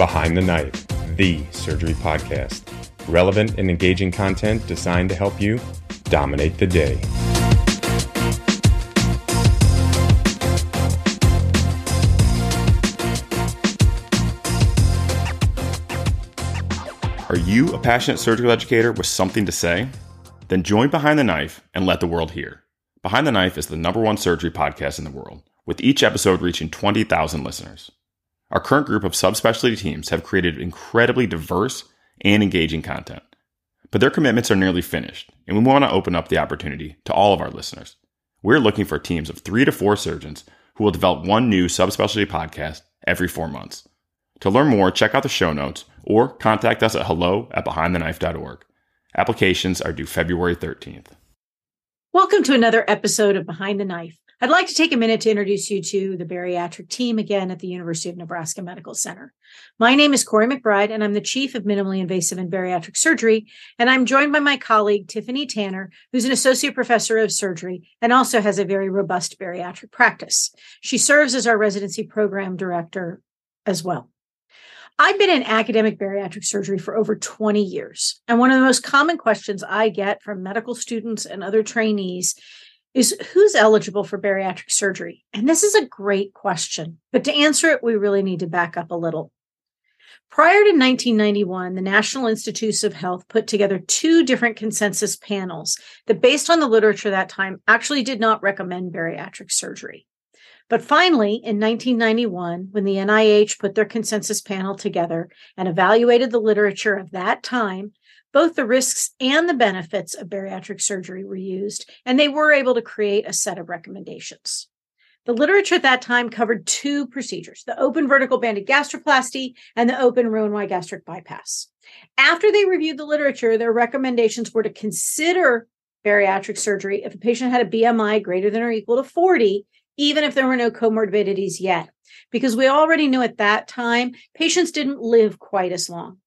Behind the Knife, the surgery podcast. Relevant and engaging content designed to help you dominate the day. Are you a passionate surgical educator with something to say? Then join Behind the Knife and let the world hear. Behind the Knife is the number one surgery podcast in the world, with each episode reaching 20,000 listeners. Our current group of subspecialty teams have created incredibly diverse and engaging content but their commitments are nearly finished, and we want to open up the opportunity to all of our listeners. We're looking for teams of three to four surgeons who will develop one new subspecialty podcast every four months. To learn more, check out the show notes or contact us at hello at behindtheknife.org. Applications are due February 13th. Welcome to another episode of Behind the Knife. I'd like to take a minute to introduce you to the bariatric team again at the University of Nebraska Medical Center. My name is Corey McBride, and I'm the Chief of Minimally Invasive and Bariatric Surgery. And I'm joined by my colleague, Tiffany Tanner, who's an Associate Professor of Surgery and also has a very robust bariatric practice. She serves as our Residency Program Director as well. I've been in academic bariatric surgery for over 20 years. And one of the most common questions I get from medical students and other trainees is who's eligible for bariatric surgery? And this is a great question, but to answer it, we really need to back up a little. Prior to 1991, the National Institutes of Health put together two different consensus panels that, based on the literature that time, actually did not recommend bariatric surgery. But finally, in 1991, when the NIH put their consensus panel together and evaluated the literature of that time, both the risks and the benefits of bariatric surgery were used, and they were able to create a set of recommendations. The literature at that time covered two procedures the open vertical banded gastroplasty and the open Roux-en-Y gastric bypass. After they reviewed the literature, their recommendations were to consider bariatric surgery if a patient had a BMI greater than or equal to 40, even if there were no comorbidities yet. Because we already knew at that time patients didn't live quite as long.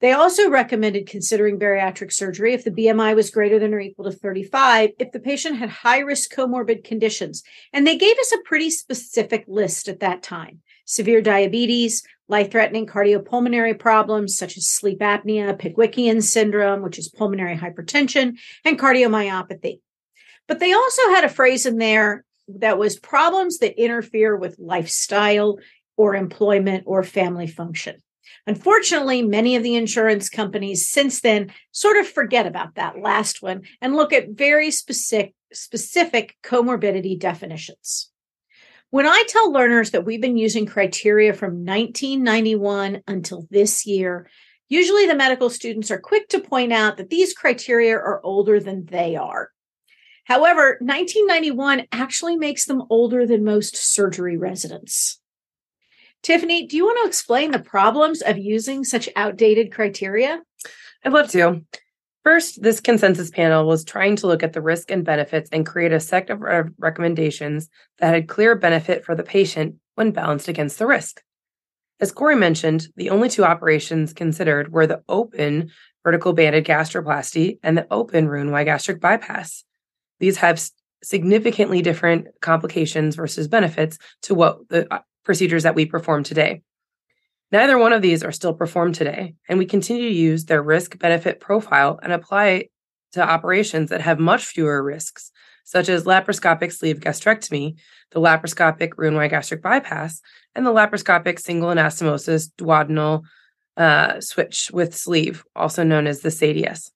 They also recommended considering bariatric surgery if the BMI was greater than or equal to 35, if the patient had high risk comorbid conditions. And they gave us a pretty specific list at that time severe diabetes, life threatening cardiopulmonary problems such as sleep apnea, Pickwickian syndrome, which is pulmonary hypertension, and cardiomyopathy. But they also had a phrase in there that was problems that interfere with lifestyle or employment or family function. Unfortunately, many of the insurance companies since then sort of forget about that last one and look at very specific, specific comorbidity definitions. When I tell learners that we've been using criteria from 1991 until this year, usually the medical students are quick to point out that these criteria are older than they are. However, 1991 actually makes them older than most surgery residents. Tiffany, do you want to explain the problems of using such outdated criteria? I'd love to. First, this consensus panel was trying to look at the risk and benefits and create a set of recommendations that had clear benefit for the patient when balanced against the risk. As Corey mentioned, the only two operations considered were the open vertical banded gastroplasty and the open Roux-en-Y gastric bypass. These have significantly different complications versus benefits to what the uh, procedures that we perform today. Neither one of these are still performed today, and we continue to use their risk benefit profile and apply it to operations that have much fewer risks, such as laparoscopic sleeve gastrectomy, the laparoscopic Roux-en-Y gastric bypass, and the laparoscopic single anastomosis duodenal uh, switch with sleeve, also known as the SADI-S.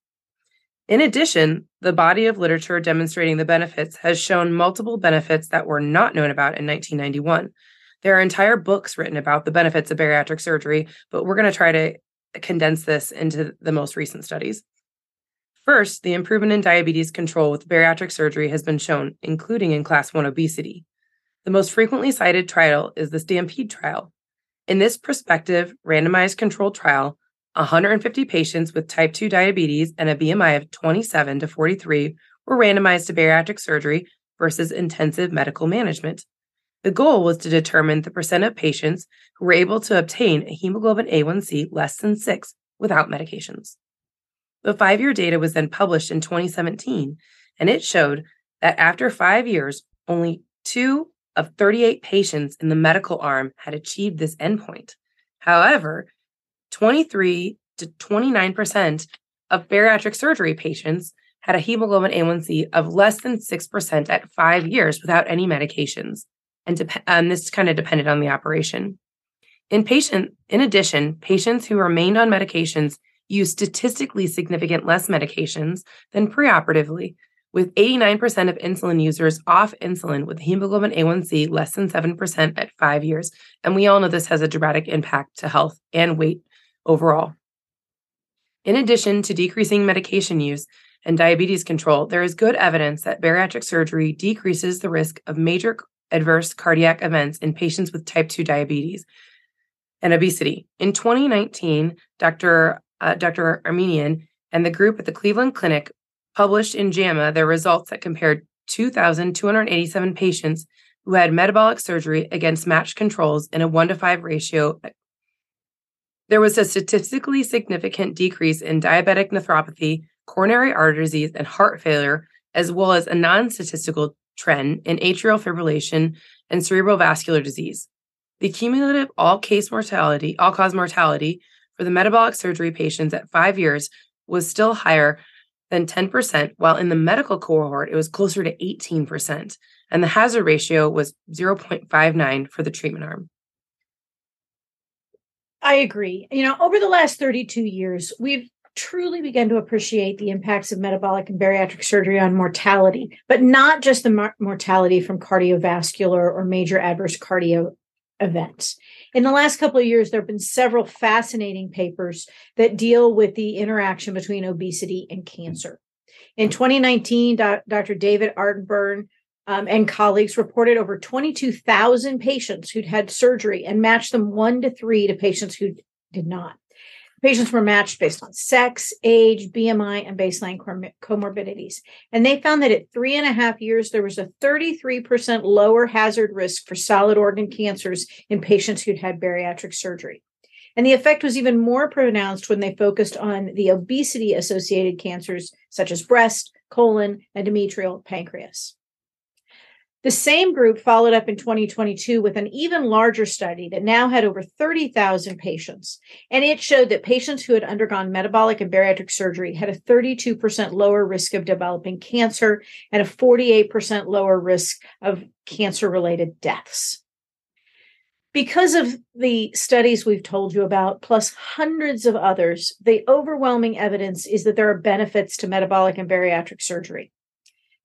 In addition, the body of literature demonstrating the benefits has shown multiple benefits that were not known about in 1991, there are entire books written about the benefits of bariatric surgery, but we're going to try to condense this into the most recent studies. First, the improvement in diabetes control with bariatric surgery has been shown, including in class 1 obesity. The most frequently cited trial is the Stampede trial. In this prospective randomized controlled trial, 150 patients with type 2 diabetes and a BMI of 27 to 43 were randomized to bariatric surgery versus intensive medical management. The goal was to determine the percent of patients who were able to obtain a hemoglobin A1C less than 6 without medications. The five year data was then published in 2017, and it showed that after five years, only two of 38 patients in the medical arm had achieved this endpoint. However, 23 to 29% of bariatric surgery patients had a hemoglobin A1C of less than 6% at five years without any medications. And, this kind of depended on the operation. In patient, in addition, patients who remained on medications used statistically significant less medications than preoperatively, with 89% of insulin users off insulin with hemoglobin A1C less than 7% at five years. And we all know this has a dramatic impact to health and weight overall. In addition to decreasing medication use and diabetes control, there is good evidence that bariatric surgery decreases the risk of major adverse cardiac events in patients with type 2 diabetes and obesity. In 2019, Dr. Uh, Dr. Aminian and the group at the Cleveland Clinic published in JAMA their results that compared 2,287 patients who had metabolic surgery against matched controls in a 1 to 5 ratio there was a statistically significant decrease in diabetic nephropathy, coronary artery disease, and heart failure, as well as a non statistical trend in atrial fibrillation and cerebral vascular disease. The cumulative all case mortality, all cause mortality for the metabolic surgery patients at five years was still higher than 10%, while in the medical cohort, it was closer to 18%, and the hazard ratio was 0.59 for the treatment arm. I agree. You know, over the last 32 years, we've truly begun to appreciate the impacts of metabolic and bariatric surgery on mortality, but not just the mortality from cardiovascular or major adverse cardio events. In the last couple of years, there have been several fascinating papers that deal with the interaction between obesity and cancer. In 2019, Dr. David Arterburn um, and colleagues reported over 22,000 patients who'd had surgery and matched them one to three to patients who did not. Patients were matched based on sex, age, BMI, and baseline comorbidities. And they found that at three and a half years, there was a 33% lower hazard risk for solid organ cancers in patients who'd had bariatric surgery. And the effect was even more pronounced when they focused on the obesity associated cancers such as breast, colon, endometrial, pancreas. The same group followed up in 2022 with an even larger study that now had over 30,000 patients. And it showed that patients who had undergone metabolic and bariatric surgery had a 32% lower risk of developing cancer and a 48% lower risk of cancer related deaths. Because of the studies we've told you about, plus hundreds of others, the overwhelming evidence is that there are benefits to metabolic and bariatric surgery.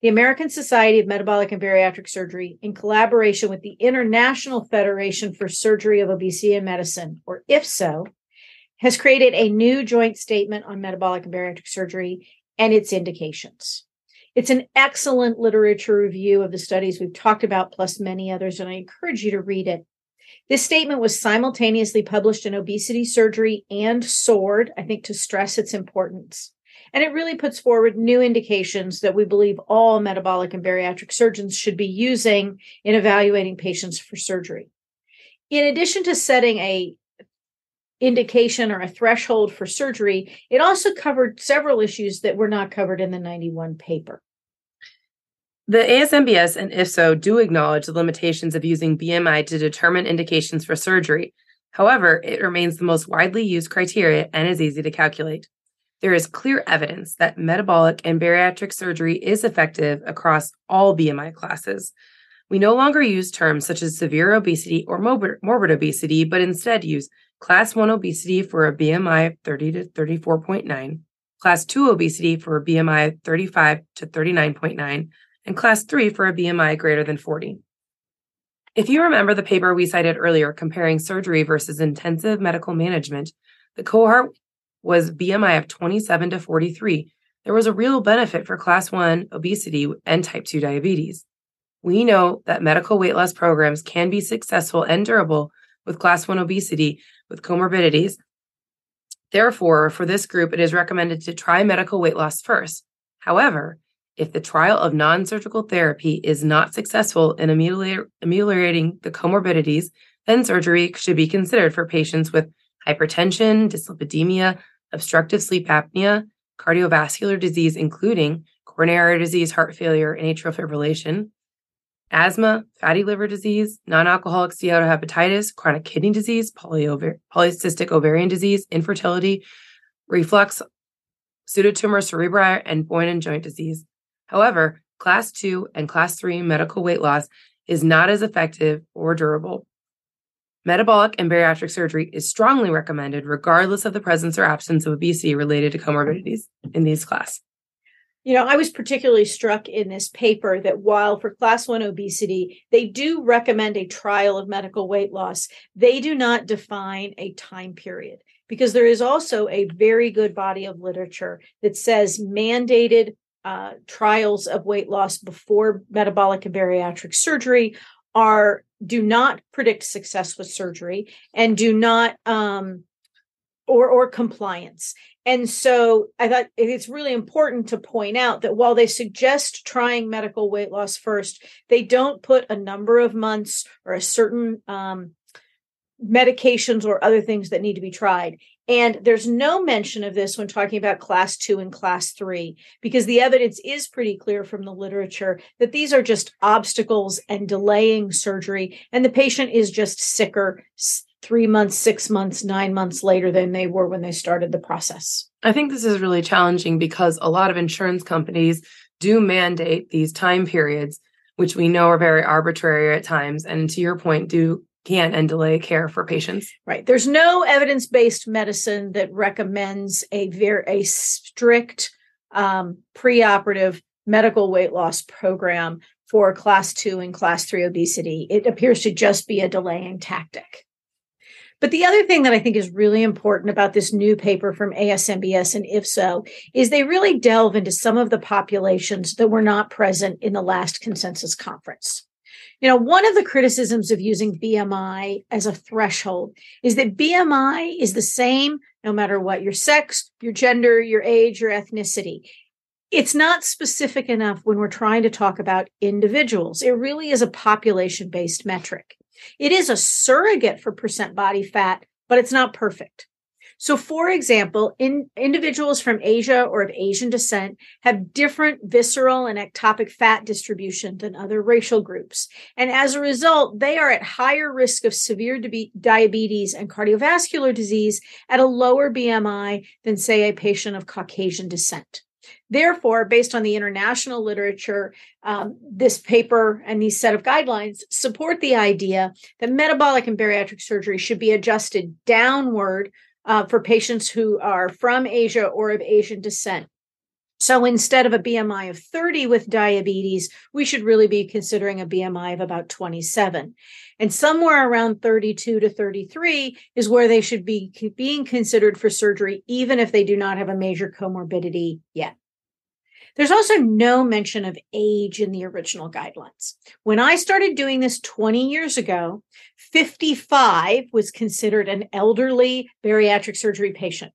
The American Society of Metabolic and Bariatric Surgery, in collaboration with the International Federation for Surgery of Obesity and Medicine, or IFSO, has created a new joint statement on metabolic and bariatric surgery and its indications. It's an excellent literature review of the studies we've talked about, plus many others, and I encourage you to read it. This statement was simultaneously published in Obesity Surgery and SOARD, I think to stress its importance. And it really puts forward new indications that we believe all metabolic and bariatric surgeons should be using in evaluating patients for surgery. In addition to setting a indication or a threshold for surgery, it also covered several issues that were not covered in the 91 paper. The ASMBS and IFSO do acknowledge the limitations of using BMI to determine indications for surgery. However, it remains the most widely used criteria and is easy to calculate there is clear evidence that metabolic and bariatric surgery is effective across all BMI classes. We no longer use terms such as severe obesity or morbid, morbid obesity, but instead use class 1 obesity for a BMI of 30 to 34.9, class 2 obesity for a BMI of 35 to 39.9, and class 3 for a BMI greater than 40. If you remember the paper we cited earlier comparing surgery versus intensive medical management, the cohort was BMI of 27 to 43. there was a real benefit for class 1 obesity and type 2 diabetes. We know that medical weight loss programs can be successful and durable with class 1 obesity with comorbidities. Therefore, for this group, it is recommended to try medical weight loss first. However, if the trial of non surgical therapy is not successful in ameliorating the comorbidities, then surgery should be considered for patients with hypertension, dyslipidemia, obstructive sleep apnea, cardiovascular disease, including coronary disease, heart failure, and atrial fibrillation, asthma, fatty liver disease, non alcoholic steatohepatitis, chronic kidney disease, polyover- polycystic ovarian disease, infertility, reflux, pseudotumor cerebri, and bone joint disease. However, class 2 and class 3 medical weight loss is not as effective or durable. Metabolic and bariatric surgery is strongly recommended regardless of the presence or absence of obesity related to comorbidities in these class. You know, I was particularly struck in this paper that while for class one obesity, they do recommend a trial of medical weight loss, they do not define a time period because there is also a very good body of literature that says mandated uh, trials of weight loss before metabolic and bariatric surgery are do not predict success with surgery and do not um, or or compliance. And so I thought it's really important to point out that while they suggest trying medical weight loss first, they don't put a number of months or a certain um, medications or other things that need to be tried. And there's no mention of this when talking about class two and class three, because the evidence is pretty clear from the literature that these are just obstacles and delaying surgery. And the patient is just sicker three months, six months, nine months later than they were when they started the process. I think this is really challenging because a lot of insurance companies do mandate these time periods, which we know are very arbitrary at times. And to your point, do can and delay care for patients. Right. There's no evidence-based medicine that recommends a very a strict um, preoperative medical weight loss program for class two and class three obesity. It appears to just be a delaying tactic. But the other thing that I think is really important about this new paper from ASMBS and IFSO is they really delve into some of the populations that were not present in the last consensus conference. You know, one of the criticisms of using BMI as a threshold is that BMI is the same no matter what your sex, your gender, your age, your ethnicity. It's not specific enough when we're trying to talk about individuals. It really is a population based metric. It is a surrogate for percent body fat, but it's not perfect. So, for example, in individuals from Asia or of Asian descent have different visceral and ectopic fat distribution than other racial groups. And as a result, they are at higher risk of severe diabetes and cardiovascular disease at a lower BMI than, say, a patient of Caucasian descent. Therefore, based on the international literature, um, this paper and these set of guidelines support the idea that metabolic and bariatric surgery should be adjusted downward uh, for patients who are from Asia or of Asian descent. So instead of a BMI of 30 with diabetes, we should really be considering a BMI of about 27. And somewhere around 32 to 33 is where they should be being considered for surgery, even if they do not have a major comorbidity yet. There's also no mention of age in the original guidelines. When I started doing this 20 years ago, 55 was considered an elderly bariatric surgery patient.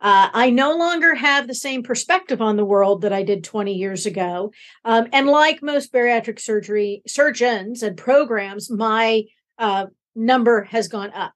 Uh, I no longer have the same perspective on the world that I did 20 years ago. Um, and like most bariatric surgery surgeons and programs, my uh, number has gone up.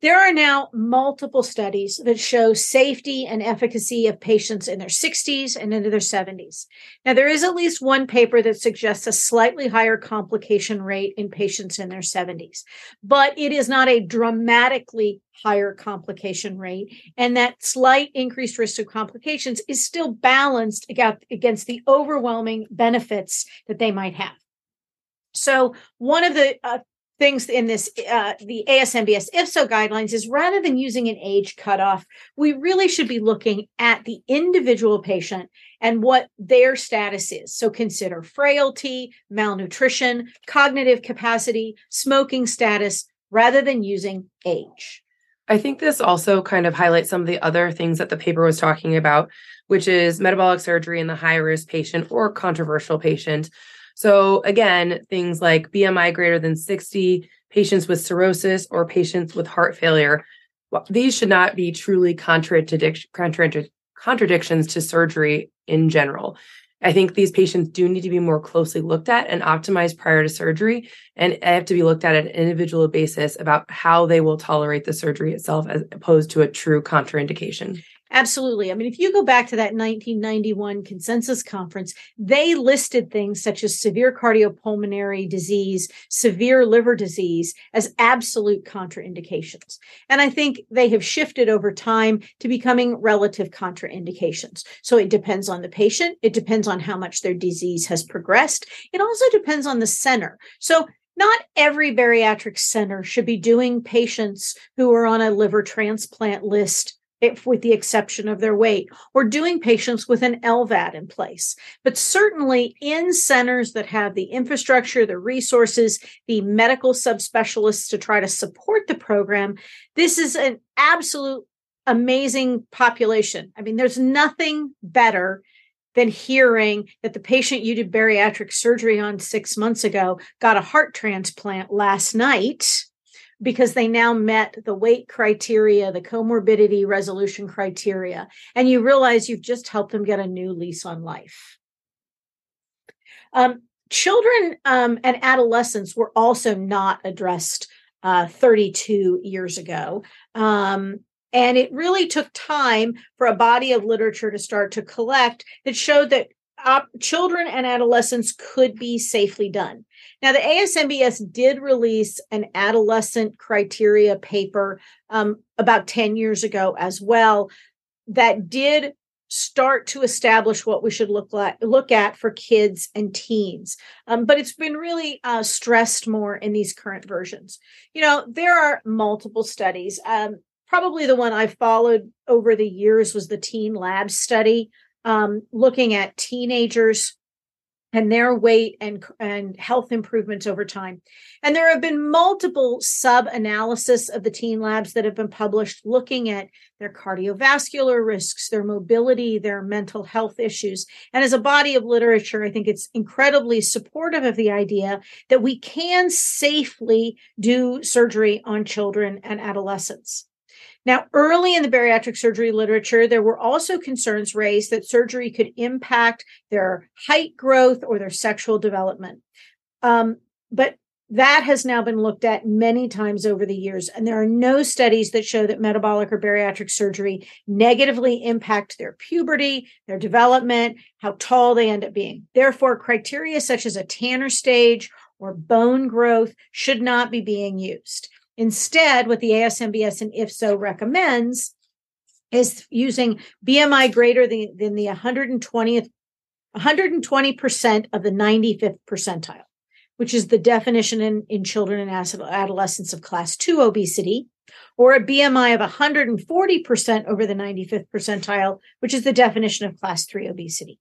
There are now multiple studies that show safety and efficacy of patients in their 60s and into their 70s. Now, there is at least one paper that suggests a slightly higher complication rate in patients in their 70s, but it is not a dramatically higher complication rate. And that slight increased risk of complications is still balanced against the overwhelming benefits that they might have. So, one of the uh, things in this uh, the ASMBS IFSO guidelines is rather than using an age cutoff, we really should be looking at the individual patient and what their status is. So consider frailty, malnutrition, cognitive capacity, smoking status, rather than using age. I think this also kind of highlights some of the other things that the paper was talking about, which is metabolic surgery in the high risk patient or controversial patient. So, again, things like BMI greater than 60, patients with cirrhosis, or patients with heart failure. These should not be truly contradic- contradic- contradictions to surgery in general. I think these patients do need to be more closely looked at and optimized prior to surgery. And have to be looked at on an individual basis about how they will tolerate the surgery itself as opposed to a true contraindication. Absolutely. I mean, if you go back to that 1991 consensus conference, they listed things such as severe cardiopulmonary disease, severe liver disease as absolute contraindications. And I think they have shifted over time to becoming relative contraindications. So it depends on the patient. It depends on how much their disease has progressed. It also depends on the center. So not every bariatric center should be doing patients who are on a liver transplant list if with the exception of their weight, or doing patients with an LVAD in place. But certainly in centers that have the infrastructure, the resources, the medical subspecialists to try to support the program, this is an absolute amazing population. I mean, there's nothing better than hearing that the patient you did bariatric surgery on six months ago got a heart transplant last night because they now met the weight criteria, the comorbidity resolution criteria, and you realize you've just helped them get a new lease on life. Um, children um, and adolescents were also not addressed uh, 32 years ago. Um, and it really took time for a body of literature to start to collect that showed that uh, children and adolescents could be safely done. Now, the ASMBS did release an adolescent criteria paper um, about 10 years ago as well that did start to establish what we should look like look at for kids and teens. Um, but it's been really uh, stressed more in these current versions. You know there are multiple studies. Um, probably the one i followed over the years was the teen lab study um, looking at teenagers and their weight and, and health improvements over time. And there have been multiple sub analysis of the teen labs that have been published looking at their cardiovascular risks, their mobility, their mental health issues. And as a body of literature, I think it's incredibly supportive of the idea that we can safely do surgery on children and adolescents. Now, early in the bariatric surgery literature, there were also concerns raised that surgery could impact their height growth or their sexual development. Um, but that has now been looked at many times over the years, and there are no studies that show that metabolic or bariatric surgery negatively impact their puberty, their development, how tall they end up being. Therefore, criteria such as a Tanner stage or bone growth should not be being used. Instead, what the ASMBS and IFSO recommends is using BMI greater than, than the 120th 120% of the 95th percentile, which is the definition in, in children and adolescents of class 2 obesity, or a BMI of 140% over the 95th percentile, which is the definition of class 3 obesity.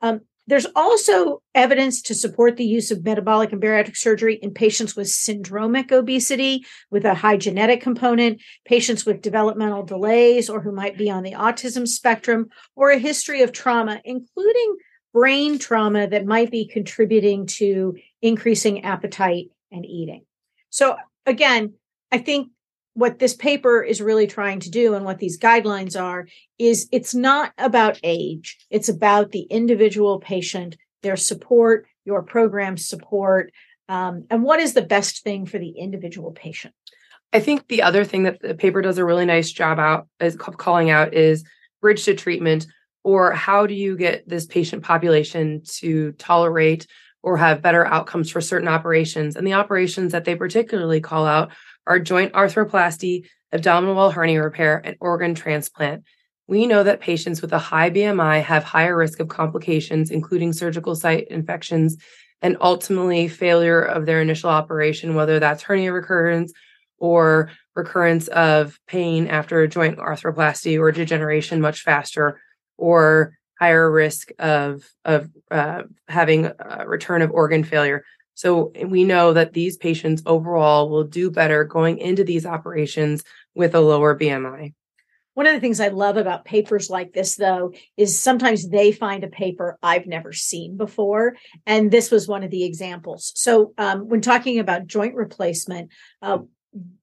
Um, there's also evidence to support the use of metabolic and bariatric surgery in patients with syndromic obesity with a high genetic component, patients with developmental delays or who might be on the autism spectrum, or a history of trauma, including brain trauma that might be contributing to increasing appetite and eating. So, again, I think what this paper is really trying to do and what these guidelines are is it's not about age. It's about the individual patient their support your program support um, and what is the best thing for the individual patient. I think the other thing that the paper does a really nice job out is calling out is bridge to treatment or how do you get this patient population to tolerate or have better outcomes for certain operations. And the operations that they particularly call out are joint arthroplasty, abdominal wall hernia repair, and organ transplant. We know that patients with a high BMI have higher risk of complications, including surgical site infections and ultimately failure of their initial operation, whether that's hernia recurrence or recurrence of pain after a joint arthroplasty or degeneration much faster, or higher risk of, of uh, having a return of organ failure. So we know that these patients overall will do better going into these operations with a lower BMI. One of the things I love about papers like this, though, is sometimes they find a paper I've never seen before. And this was one of the examples. So, um, when talking about joint replacement, uh,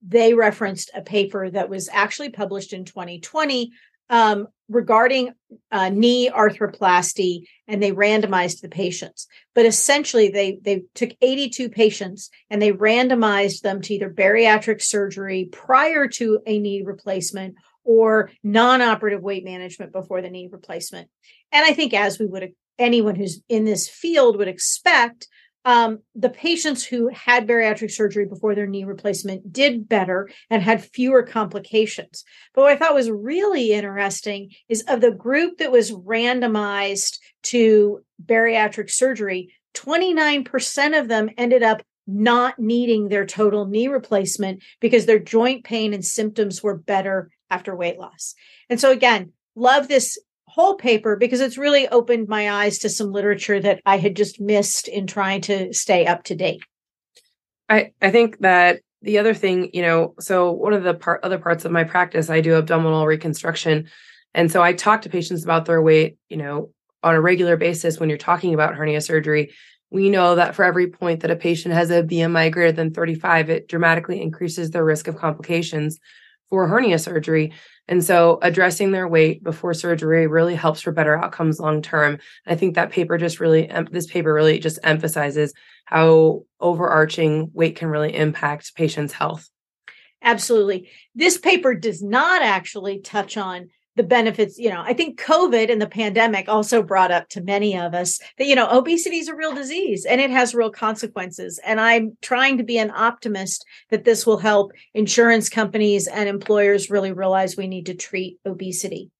they referenced a paper that was actually published in 2020 um, regarding uh, knee arthroplasty, and they randomized the patients. But essentially, they they took 82 patients and they randomized them to either bariatric surgery prior to a knee replacement or non-operative weight management before the knee replacement. And I think, as we would anyone who's in this field would expect, um, the patients who had bariatric surgery before their knee replacement did better and had fewer complications. But what I thought was really interesting is of the group that was randomized to bariatric surgery, 29% of them ended up not needing their total knee replacement because their joint pain and symptoms were better after weight loss. And so, again, love this whole paper because it's really opened my eyes to some literature that I had just missed in trying to stay up to date. I, I think that the other thing, you know, so one of the part other parts of my practice, I do abdominal reconstruction. And so I talk to patients about their weight, you know, on a regular basis when you're talking about hernia surgery. We know that for every point that a patient has a BMI greater than 35, it dramatically increases their risk of complications for hernia surgery. And so addressing their weight before surgery really helps for better outcomes long term. I think that paper just really, this paper really just emphasizes how overarching weight can really impact patients' health. Absolutely. This paper does not actually touch on the benefits you know i think covid and the pandemic also brought up to many of us that you know obesity is a real disease and it has real consequences. And i'm trying to be an optimist that this will help insurance companies and employers really realize we need to treat obesity.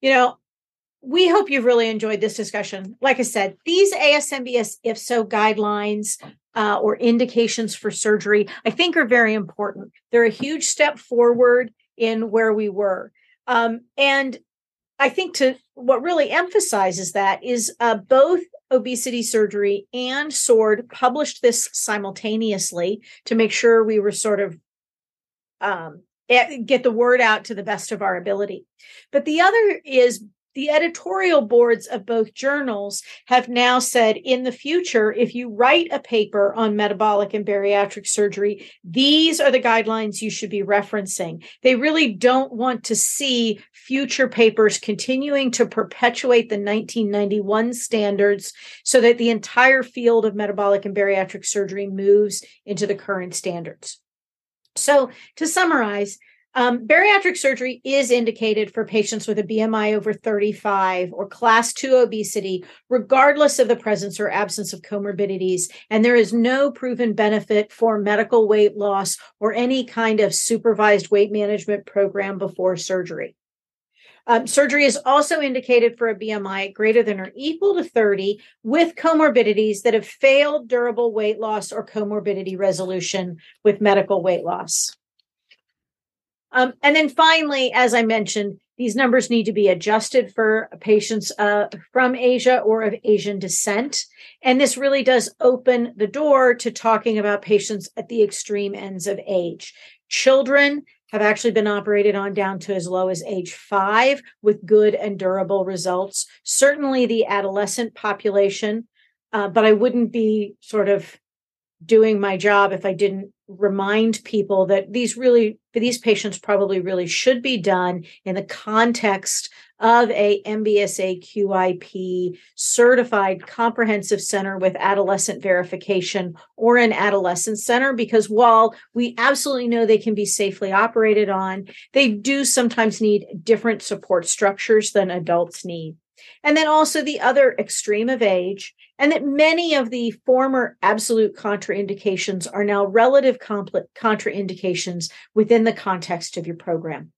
You know we hope you've really enjoyed this discussion. Like i said these asmbs IFSO guidelines uh, or indications for surgery i think are very important. They're a huge step forward in where we were um, and I think to what really emphasizes that is uh, both obesity surgery and SOARD published this simultaneously to make sure we were sort of um, get the word out to the best of our ability. But the other is the editorial boards of both journals have now said in the future, if you write a paper on metabolic and bariatric surgery, these are the guidelines you should be referencing. They really don't want to see future papers continuing to perpetuate the 1991 standards so that the entire field of metabolic and bariatric surgery moves into the current standards. So, to summarize, um, bariatric surgery is indicated for patients with a BMI over 35 or class 2 obesity, regardless of the presence or absence of comorbidities. And there is no proven benefit for medical weight loss or any kind of supervised weight management program before surgery. Um, surgery is also indicated for a BMI greater than or equal to 30 with comorbidities that have failed durable weight loss or comorbidity resolution with medical weight loss. Um, and then finally, as I mentioned, these numbers need to be adjusted for patients uh, from Asia or of Asian descent. And this really does open the door to talking about patients at the extreme ends of age. Children have actually been operated on down to as low as age five with good and durable results. Certainly the adolescent population, uh, but I wouldn't be sort of doing my job if I didn't remind people that these really these patients probably really should be done in the context of a MBSA QIP certified comprehensive center with adolescent verification or an adolescent center because while we absolutely know they can be safely operated on they do sometimes need different support structures than adults need. And then also the other extreme of age and that many of the former absolute contraindications are now relative contraindications within the context of your program.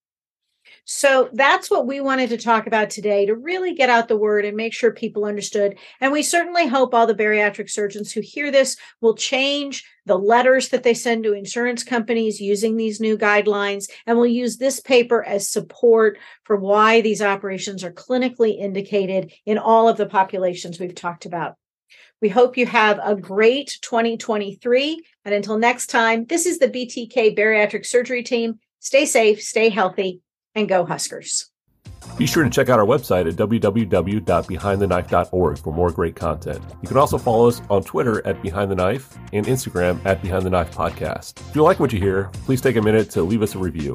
So that's what we wanted to talk about today to really get out the word and make sure people understood. And we certainly hope all the bariatric surgeons who hear this will change the letters that they send to insurance companies using these new guidelines and will use this paper as support for why these operations are clinically indicated in all of the populations we've talked about. We hope you have a great 2023. And until next time, this is the BTK Bariatric Surgery Team. Stay safe, stay healthy, and go Huskers. Be sure to check out our website at www.behindtheknife.org for more great content. You can also follow us on Twitter at Behind the Knife and Instagram at Behind the Knife Podcast. If you like what you hear, please take a minute to leave us a review.